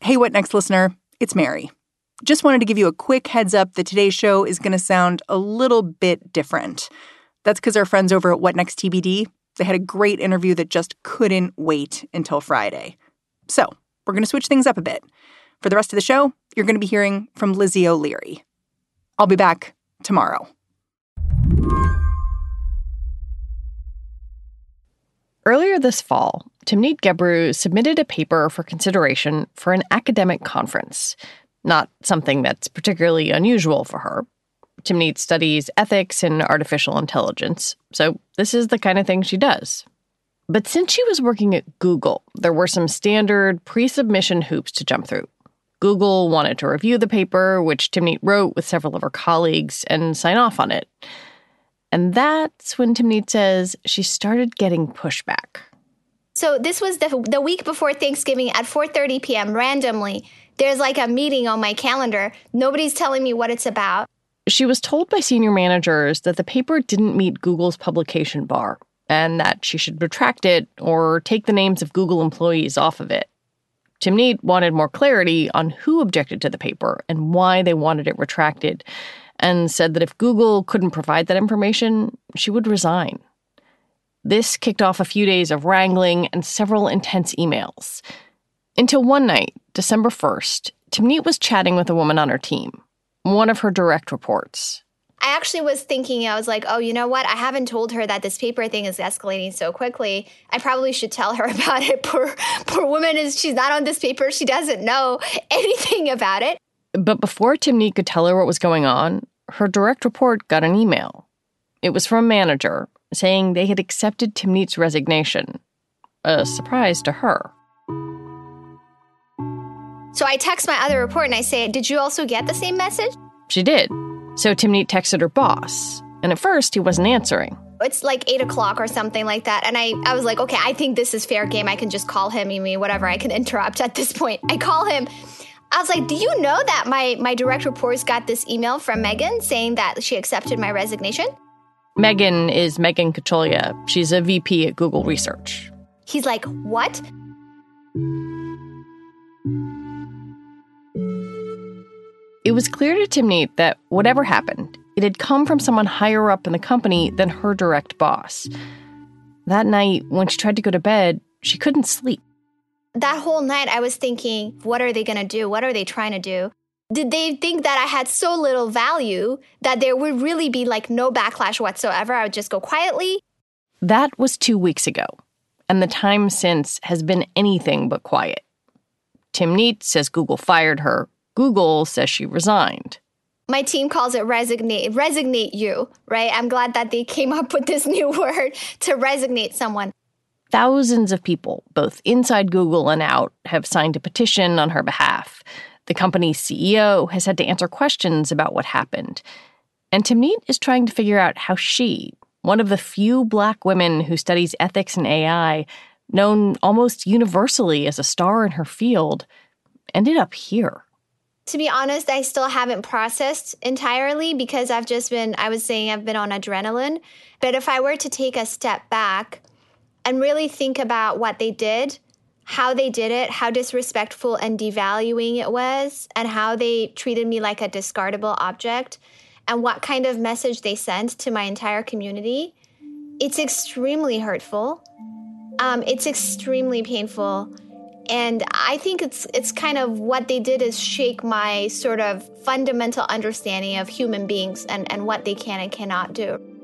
Hey, What Next listener? It's Mary. Just wanted to give you a quick heads up that today's show is going to sound a little bit different. That's because our friends over at What Next TBD, they had a great interview that just couldn't wait until Friday. So we're going to switch things up a bit. For the rest of the show, you're going to be hearing from Lizzie O'Leary. I'll be back tomorrow. Earlier this fall, Timnit Gebru submitted a paper for consideration for an academic conference. Not something that's particularly unusual for her. Timnit studies ethics and artificial intelligence, so this is the kind of thing she does. But since she was working at Google, there were some standard pre submission hoops to jump through. Google wanted to review the paper, which Timnit wrote with several of her colleagues, and sign off on it. And that's when Timnit says she started getting pushback. So this was the the week before Thanksgiving at 4:30 p.m. randomly. There's like a meeting on my calendar. Nobody's telling me what it's about. She was told by senior managers that the paper didn't meet Google's publication bar and that she should retract it or take the names of Google employees off of it. Timnit wanted more clarity on who objected to the paper and why they wanted it retracted, and said that if Google couldn't provide that information, she would resign. This kicked off a few days of wrangling and several intense emails. Until one night, December 1st, Timnit was chatting with a woman on her team, one of her direct reports. I actually was thinking, I was like, oh, you know what? I haven't told her that this paper thing is escalating so quickly. I probably should tell her about it. Poor, poor woman is, she's not on this paper. She doesn't know anything about it. But before Timnit could tell her what was going on, her direct report got an email. It was from a manager saying they had accepted Timnit's resignation. A surprise to her. So I text my other report and I say, Did you also get the same message? She did. So Timnit texted her boss. And at first, he wasn't answering. It's like eight o'clock or something like that. And I, I was like, okay, I think this is fair game. I can just call him, mean whatever. I can interrupt at this point. I call him. I was like, do you know that my, my direct reports got this email from Megan saying that she accepted my resignation? Megan is Megan Kacholia. She's a VP at Google Research. He's like, what? It was clear to Timnit that whatever happened, it had come from someone higher up in the company than her direct boss. That night, when she tried to go to bed, she couldn't sleep. That whole night, I was thinking, what are they going to do? What are they trying to do? Did they think that I had so little value that there would really be like no backlash whatsoever? I would just go quietly? That was two weeks ago, and the time since has been anything but quiet. Timnit says Google fired her Google says she resigned. My team calls it resignate, resignate you, right? I'm glad that they came up with this new word to resignate someone. Thousands of people, both inside Google and out, have signed a petition on her behalf. The company's CEO has had to answer questions about what happened. And Timnit is trying to figure out how she, one of the few black women who studies ethics and AI, known almost universally as a star in her field, ended up here to be honest, I still haven't processed entirely because I've just been, I was saying I've been on adrenaline. But if I were to take a step back and really think about what they did, how they did it, how disrespectful and devaluing it was, and how they treated me like a discardable object, and what kind of message they sent to my entire community, it's extremely hurtful. Um, it's extremely painful and I think it's it's kind of what they did is shake my sort of fundamental understanding of human beings and, and what they can and cannot do.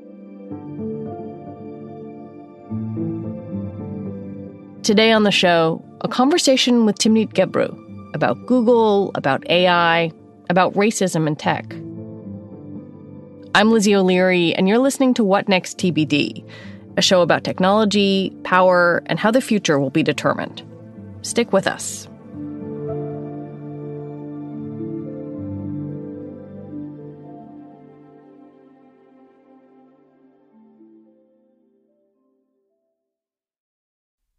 Today on the show, a conversation with Timnit Gebru about Google, about AI, about racism in tech. I'm Lizzie O'Leary, and you're listening to What Next TBD, a show about technology, power, and how the future will be determined. Stick with us.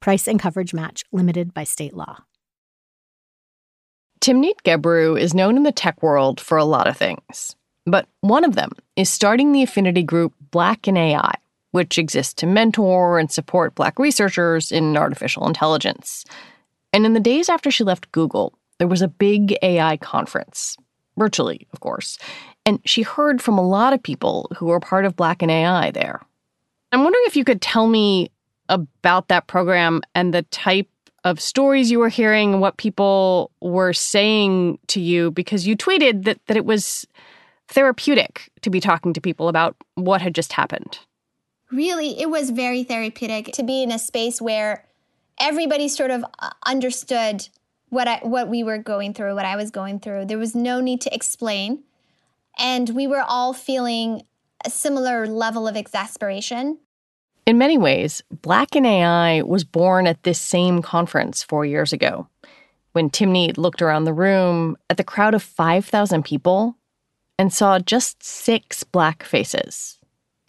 Price and coverage match limited by state law. Timnit Gebru is known in the tech world for a lot of things, but one of them is starting the affinity group Black in AI, which exists to mentor and support Black researchers in artificial intelligence. And in the days after she left Google, there was a big AI conference, virtually, of course, and she heard from a lot of people who were part of Black in AI there. I'm wondering if you could tell me about that program and the type of stories you were hearing, and what people were saying to you, because you tweeted that, that it was therapeutic to be talking to people about what had just happened. Really, it was very therapeutic to be in a space where everybody sort of uh, understood what I, what we were going through, what I was going through. There was no need to explain, and we were all feeling a similar level of exasperation. In many ways, Black in AI was born at this same conference four years ago. When Timnit looked around the room at the crowd of 5,000 people and saw just six black faces.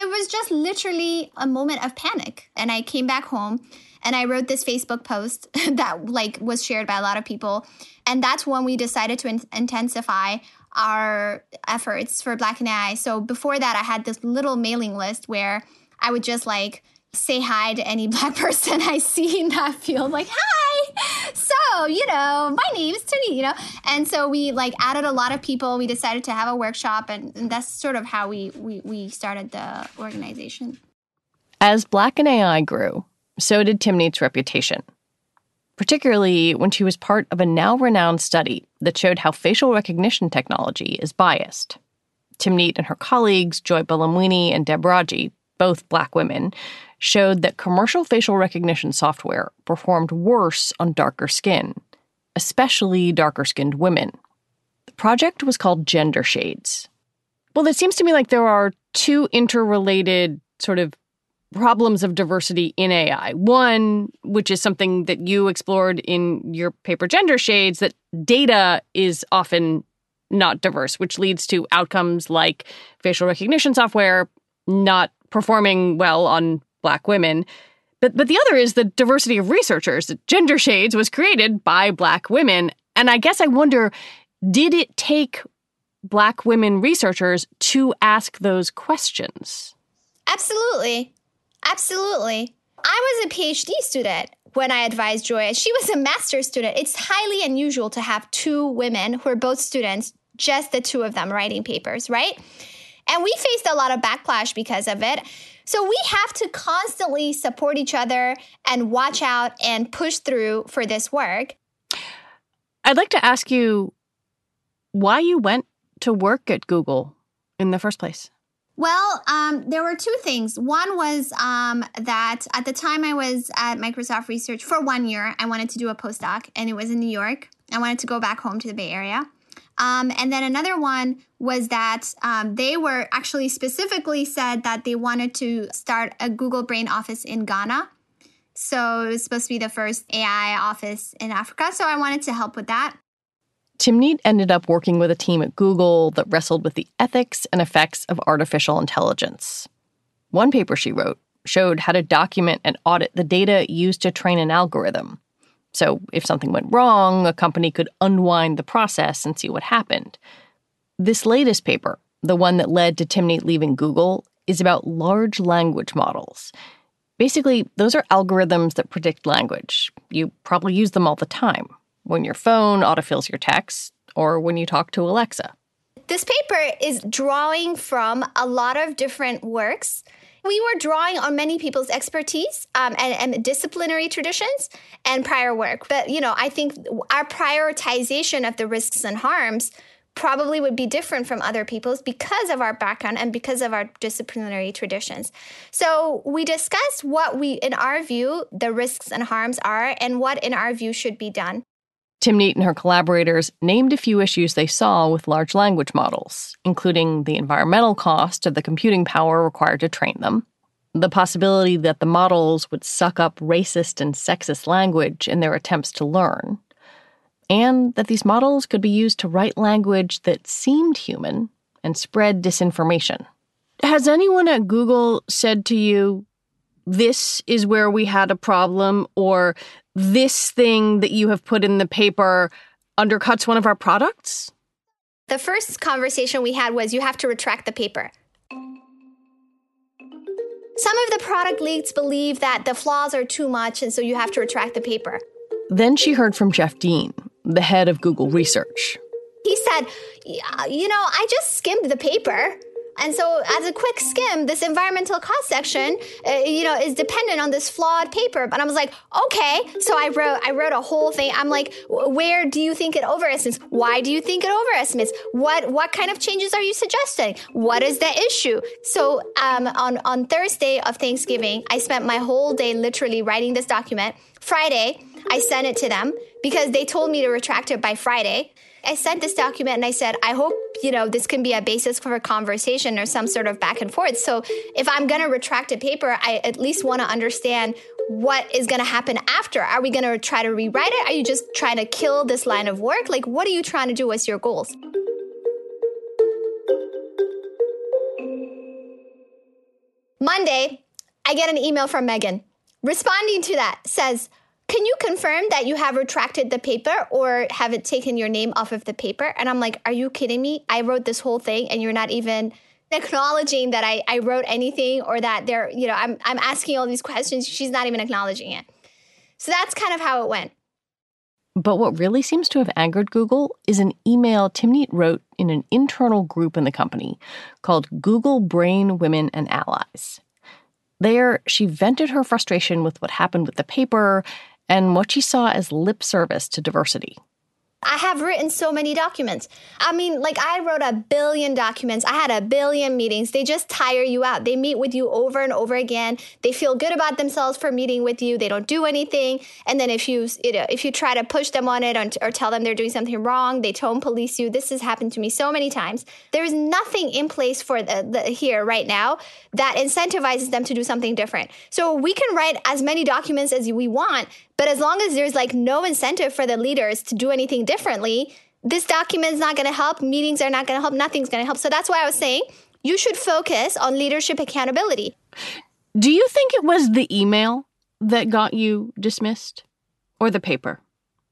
It was just literally a moment of panic. And I came back home and I wrote this Facebook post that like was shared by a lot of people. And that's when we decided to in- intensify our efforts for Black in AI. So before that, I had this little mailing list where I would just like say hi to any black person I see in that field, like, hi. So, you know, my name's Tony, you know. And so we like added a lot of people. We decided to have a workshop and, and that's sort of how we, we we started the organization. As Black in AI grew, so did Timnit's reputation. Particularly when she was part of a now renowned study that showed how facial recognition technology is biased. Timnit and her colleagues, Joy Buolamwini and Deb Raji, both black women, showed that commercial facial recognition software performed worse on darker skin, especially darker skinned women. The project was called Gender Shades. Well, it seems to me like there are two interrelated sort of problems of diversity in AI. One, which is something that you explored in your paper Gender Shades, that data is often not diverse, which leads to outcomes like facial recognition software not performing well on black women. But but the other is the diversity of researchers. Gender Shades was created by black women, and I guess I wonder did it take black women researchers to ask those questions? Absolutely. Absolutely. I was a PhD student when I advised Joy. She was a master's student. It's highly unusual to have two women who are both students, just the two of them writing papers, right? And we faced a lot of backlash because of it. So we have to constantly support each other and watch out and push through for this work. I'd like to ask you why you went to work at Google in the first place. Well, um, there were two things. One was um, that at the time I was at Microsoft Research for one year, I wanted to do a postdoc, and it was in New York. I wanted to go back home to the Bay Area. Um, and then another one was that um, they were actually specifically said that they wanted to start a Google Brain office in Ghana. So it was supposed to be the first AI office in Africa. So I wanted to help with that. Timnit ended up working with a team at Google that wrestled with the ethics and effects of artificial intelligence. One paper she wrote showed how to document and audit the data used to train an algorithm. So if something went wrong, a company could unwind the process and see what happened. This latest paper, the one that led to Timnit leaving Google, is about large language models. Basically, those are algorithms that predict language. You probably use them all the time when your phone autofills your text or when you talk to Alexa. This paper is drawing from a lot of different works. We were drawing on many people's expertise um, and, and disciplinary traditions and prior work. But, you know, I think our prioritization of the risks and harms probably would be different from other people's because of our background and because of our disciplinary traditions. So we discussed what we, in our view, the risks and harms are and what, in our view, should be done. Timnit and her collaborators named a few issues they saw with large language models, including the environmental cost of the computing power required to train them, the possibility that the models would suck up racist and sexist language in their attempts to learn, and that these models could be used to write language that seemed human and spread disinformation. Has anyone at Google said to you, this is where we had a problem, or this thing that you have put in the paper undercuts one of our products? The first conversation we had was you have to retract the paper. Some of the product leads believe that the flaws are too much, and so you have to retract the paper. Then she heard from Jeff Dean, the head of Google Research. He said, You know, I just skimmed the paper. And so, as a quick skim, this environmental cost section, uh, you know, is dependent on this flawed paper. But I was like, okay. So I wrote, I wrote a whole thing. I'm like, where do you think it overestimates? Why do you think it overestimates? What, what kind of changes are you suggesting? What is the issue? So um, on on Thursday of Thanksgiving, I spent my whole day literally writing this document. Friday, I sent it to them because they told me to retract it by Friday. I sent this document and I said, I hope, you know, this can be a basis for a conversation or some sort of back and forth. So if I'm going to retract a paper, I at least want to understand what is going to happen after. Are we going to try to rewrite it? Are you just trying to kill this line of work? Like, what are you trying to do? What's your goals? Monday, I get an email from Megan responding to that says, can you confirm that you have retracted the paper or have it taken your name off of the paper? And I'm like, are you kidding me? I wrote this whole thing and you're not even acknowledging that I, I wrote anything or that they're, you know, I'm, I'm asking all these questions. She's not even acknowledging it. So that's kind of how it went. But what really seems to have angered Google is an email Timnit wrote in an internal group in the company called Google Brain Women and Allies. There, she vented her frustration with what happened with the paper and what she saw as lip service to diversity. I have written so many documents. I mean, like I wrote a billion documents. I had a billion meetings. They just tire you out. They meet with you over and over again. They feel good about themselves for meeting with you. They don't do anything. And then if you, you know, if you try to push them on it or, or tell them they're doing something wrong, they tone police you. This has happened to me so many times. There's nothing in place for the, the here right now that incentivizes them to do something different. So we can write as many documents as we want, but as long as there's like no incentive for the leaders to do anything differently, this document is not going to help. Meetings are not going to help. Nothing's going to help. So that's why I was saying you should focus on leadership accountability. Do you think it was the email that got you dismissed or the paper?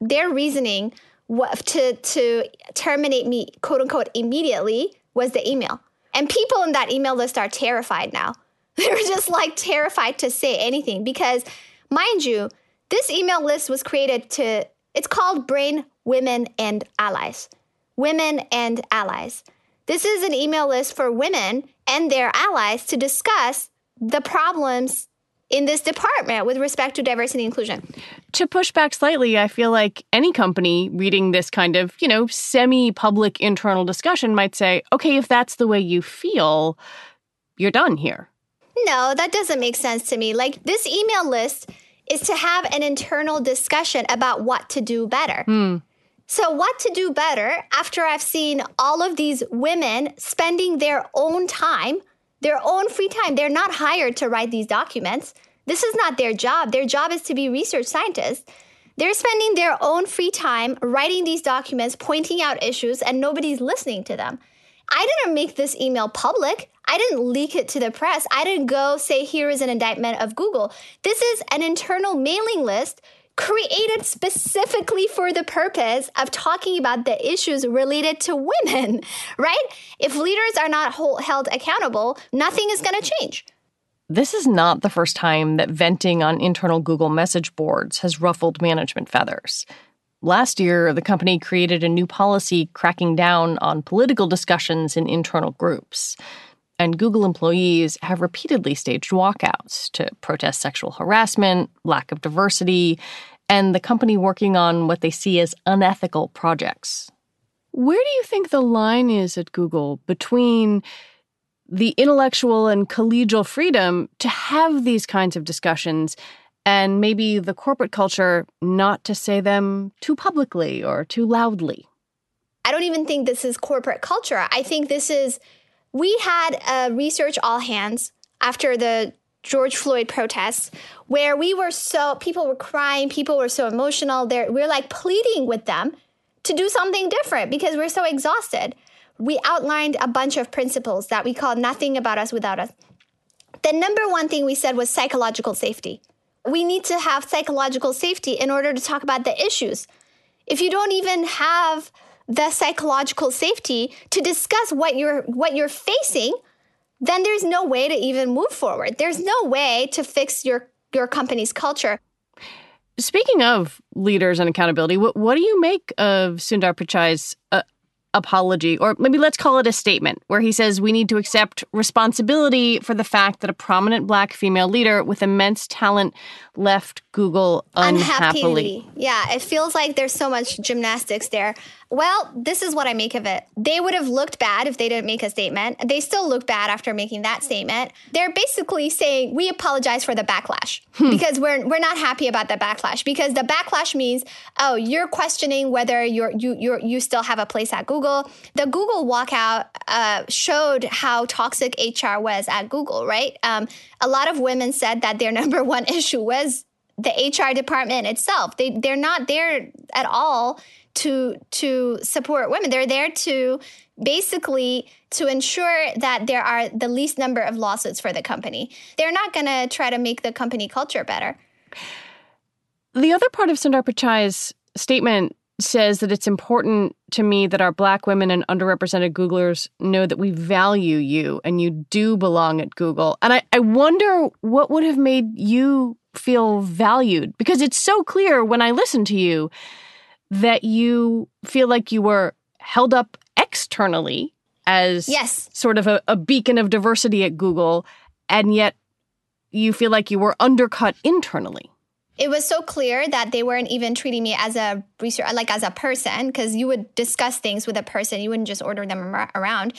Their reasoning to, to terminate me, quote unquote, immediately was the email. And people in that email list are terrified now. They're just like terrified to say anything because, mind you, this email list was created to, it's called Brain Women and Allies. Women and Allies. This is an email list for women and their allies to discuss the problems in this department with respect to diversity and inclusion. To push back slightly, I feel like any company reading this kind of, you know, semi public internal discussion might say, okay, if that's the way you feel, you're done here. No, that doesn't make sense to me. Like this email list is to have an internal discussion about what to do better. Mm. So, what to do better after I've seen all of these women spending their own time, their own free time? They're not hired to write these documents. This is not their job. Their job is to be research scientists. They're spending their own free time writing these documents, pointing out issues, and nobody's listening to them. I didn't make this email public. I didn't leak it to the press. I didn't go say, here is an indictment of Google. This is an internal mailing list created specifically for the purpose of talking about the issues related to women, right? If leaders are not hold, held accountable, nothing is going to change. This is not the first time that venting on internal Google message boards has ruffled management feathers. Last year, the company created a new policy cracking down on political discussions in internal groups. And Google employees have repeatedly staged walkouts to protest sexual harassment, lack of diversity, and the company working on what they see as unethical projects. Where do you think the line is at Google between the intellectual and collegial freedom to have these kinds of discussions and maybe the corporate culture not to say them too publicly or too loudly? I don't even think this is corporate culture. I think this is, we had a research all hands after the George Floyd protests where we were so people were crying, people were so emotional. There we're like pleading with them to do something different because we're so exhausted. We outlined a bunch of principles that we call nothing about us without us. The number one thing we said was psychological safety. We need to have psychological safety in order to talk about the issues. If you don't even have the psychological safety to discuss what you're what you're facing, then there's no way to even move forward. There's no way to fix your your company's culture. Speaking of leaders and accountability, what, what do you make of Sundar Pichai's uh, apology, or maybe let's call it a statement, where he says we need to accept responsibility for the fact that a prominent black female leader with immense talent left Google unhappily. unhappily. Yeah, it feels like there's so much gymnastics there. Well, this is what I make of it. They would have looked bad if they didn't make a statement. They still look bad after making that statement. They're basically saying we apologize for the backlash hmm. because we're we're not happy about the backlash because the backlash means oh you're questioning whether you're you you you still have a place at Google. The Google walkout uh, showed how toxic HR was at Google. Right, um, a lot of women said that their number one issue was the HR department itself. They they're not there at all to to support women. They're there to basically to ensure that there are the least number of lawsuits for the company. They're not going to try to make the company culture better. The other part of Sundar Pichai's statement says that it's important to me that our black women and underrepresented Googlers know that we value you and you do belong at Google. And I, I wonder what would have made you feel valued because it's so clear when I listen to you that you feel like you were held up externally as yes. sort of a, a beacon of diversity at Google, and yet you feel like you were undercut internally it was so clear that they weren't even treating me as a research like as a person because you would discuss things with a person you wouldn't just order them around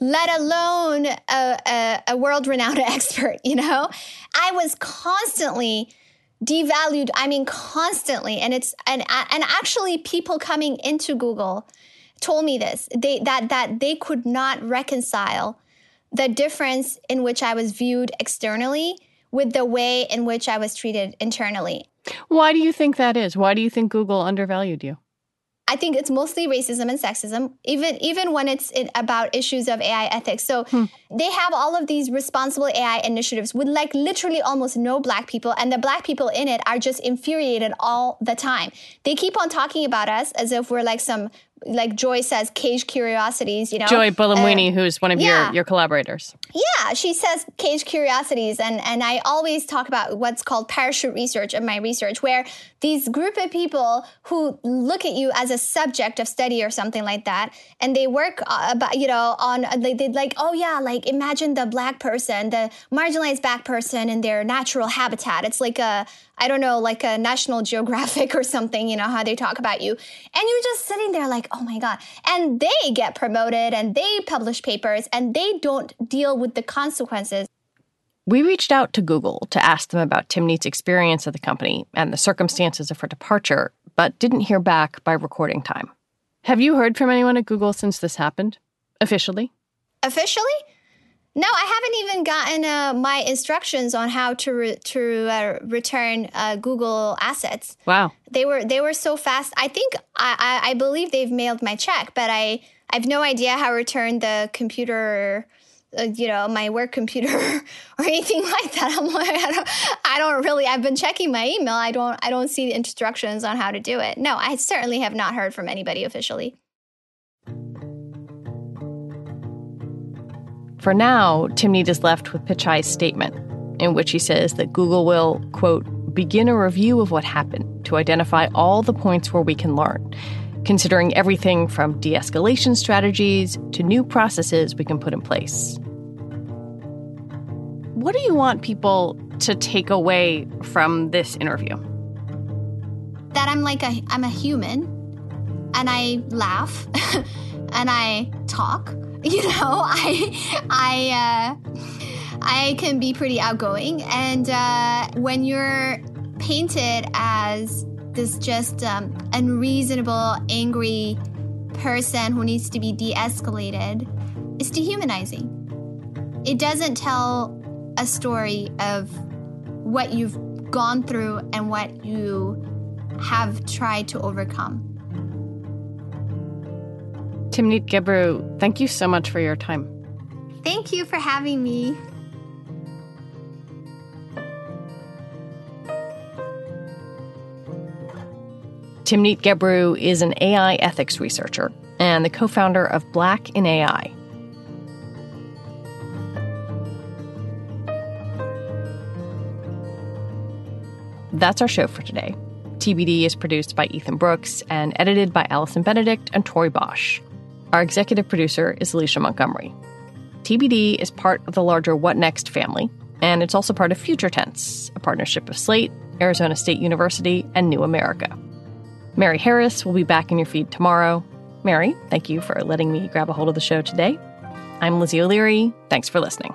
let alone a, a, a world-renowned expert you know? I was constantly devalued i mean constantly and it's and and actually people coming into google told me this they that that they could not reconcile the difference in which i was viewed externally with the way in which i was treated internally why do you think that is why do you think google undervalued you I think it's mostly racism and sexism, even even when it's about issues of AI ethics. So hmm. they have all of these responsible AI initiatives with like literally almost no black people, and the black people in it are just infuriated all the time. They keep on talking about us as if we're like some like Joy says, cage curiosities, you know. Joy Buolamwini, uh, who's one of yeah. your, your collaborators. Yeah, she says cage curiosities. And, and I always talk about what's called parachute research in my research, where these group of people who look at you as a subject of study or something like that, and they work uh, about, you know, on, like, they like, oh yeah, like imagine the black person, the marginalized black person in their natural habitat. It's like a, I don't know, like a National Geographic or something, you know, how they talk about you. And you're just sitting there like, oh my God. And they get promoted and they publish papers and they don't deal with the consequences. We reached out to Google to ask them about Timnit's experience at the company and the circumstances of her departure, but didn't hear back by recording time. Have you heard from anyone at Google since this happened? Officially? Officially? No, I haven't even gotten uh, my instructions on how to re- to uh, return uh, Google assets. Wow, they were they were so fast. I think I, I, I believe they've mailed my check, but I I have no idea how to return the computer. Uh, you know my work computer or anything like that. I'm like, I don't, I don't really. I've been checking my email. I don't, I don't see the instructions on how to do it. No, I certainly have not heard from anybody officially. For now, Timnit is left with Pichai's statement, in which he says that Google will, quote, begin a review of what happened to identify all the points where we can learn, considering everything from de escalation strategies to new processes we can put in place. What do you want people to take away from this interview? That I'm like a I'm a human and I laugh and I talk you know, I I uh, I can be pretty outgoing, and uh, when you're painted as this just um, unreasonable, angry person who needs to be de-escalated, it's dehumanizing. It doesn't tell a story of what you've gone through and what you have tried to overcome. Timnit Gebru, thank you so much for your time. Thank you for having me. Timnit Gebru is an AI ethics researcher and the co founder of Black in AI. That's our show for today. TBD is produced by Ethan Brooks and edited by Allison Benedict and Tori Bosch. Our executive producer is Alicia Montgomery. TBD is part of the larger What Next family, and it's also part of Future Tense, a partnership of Slate, Arizona State University, and New America. Mary Harris will be back in your feed tomorrow. Mary, thank you for letting me grab a hold of the show today. I'm Lizzie O'Leary. Thanks for listening.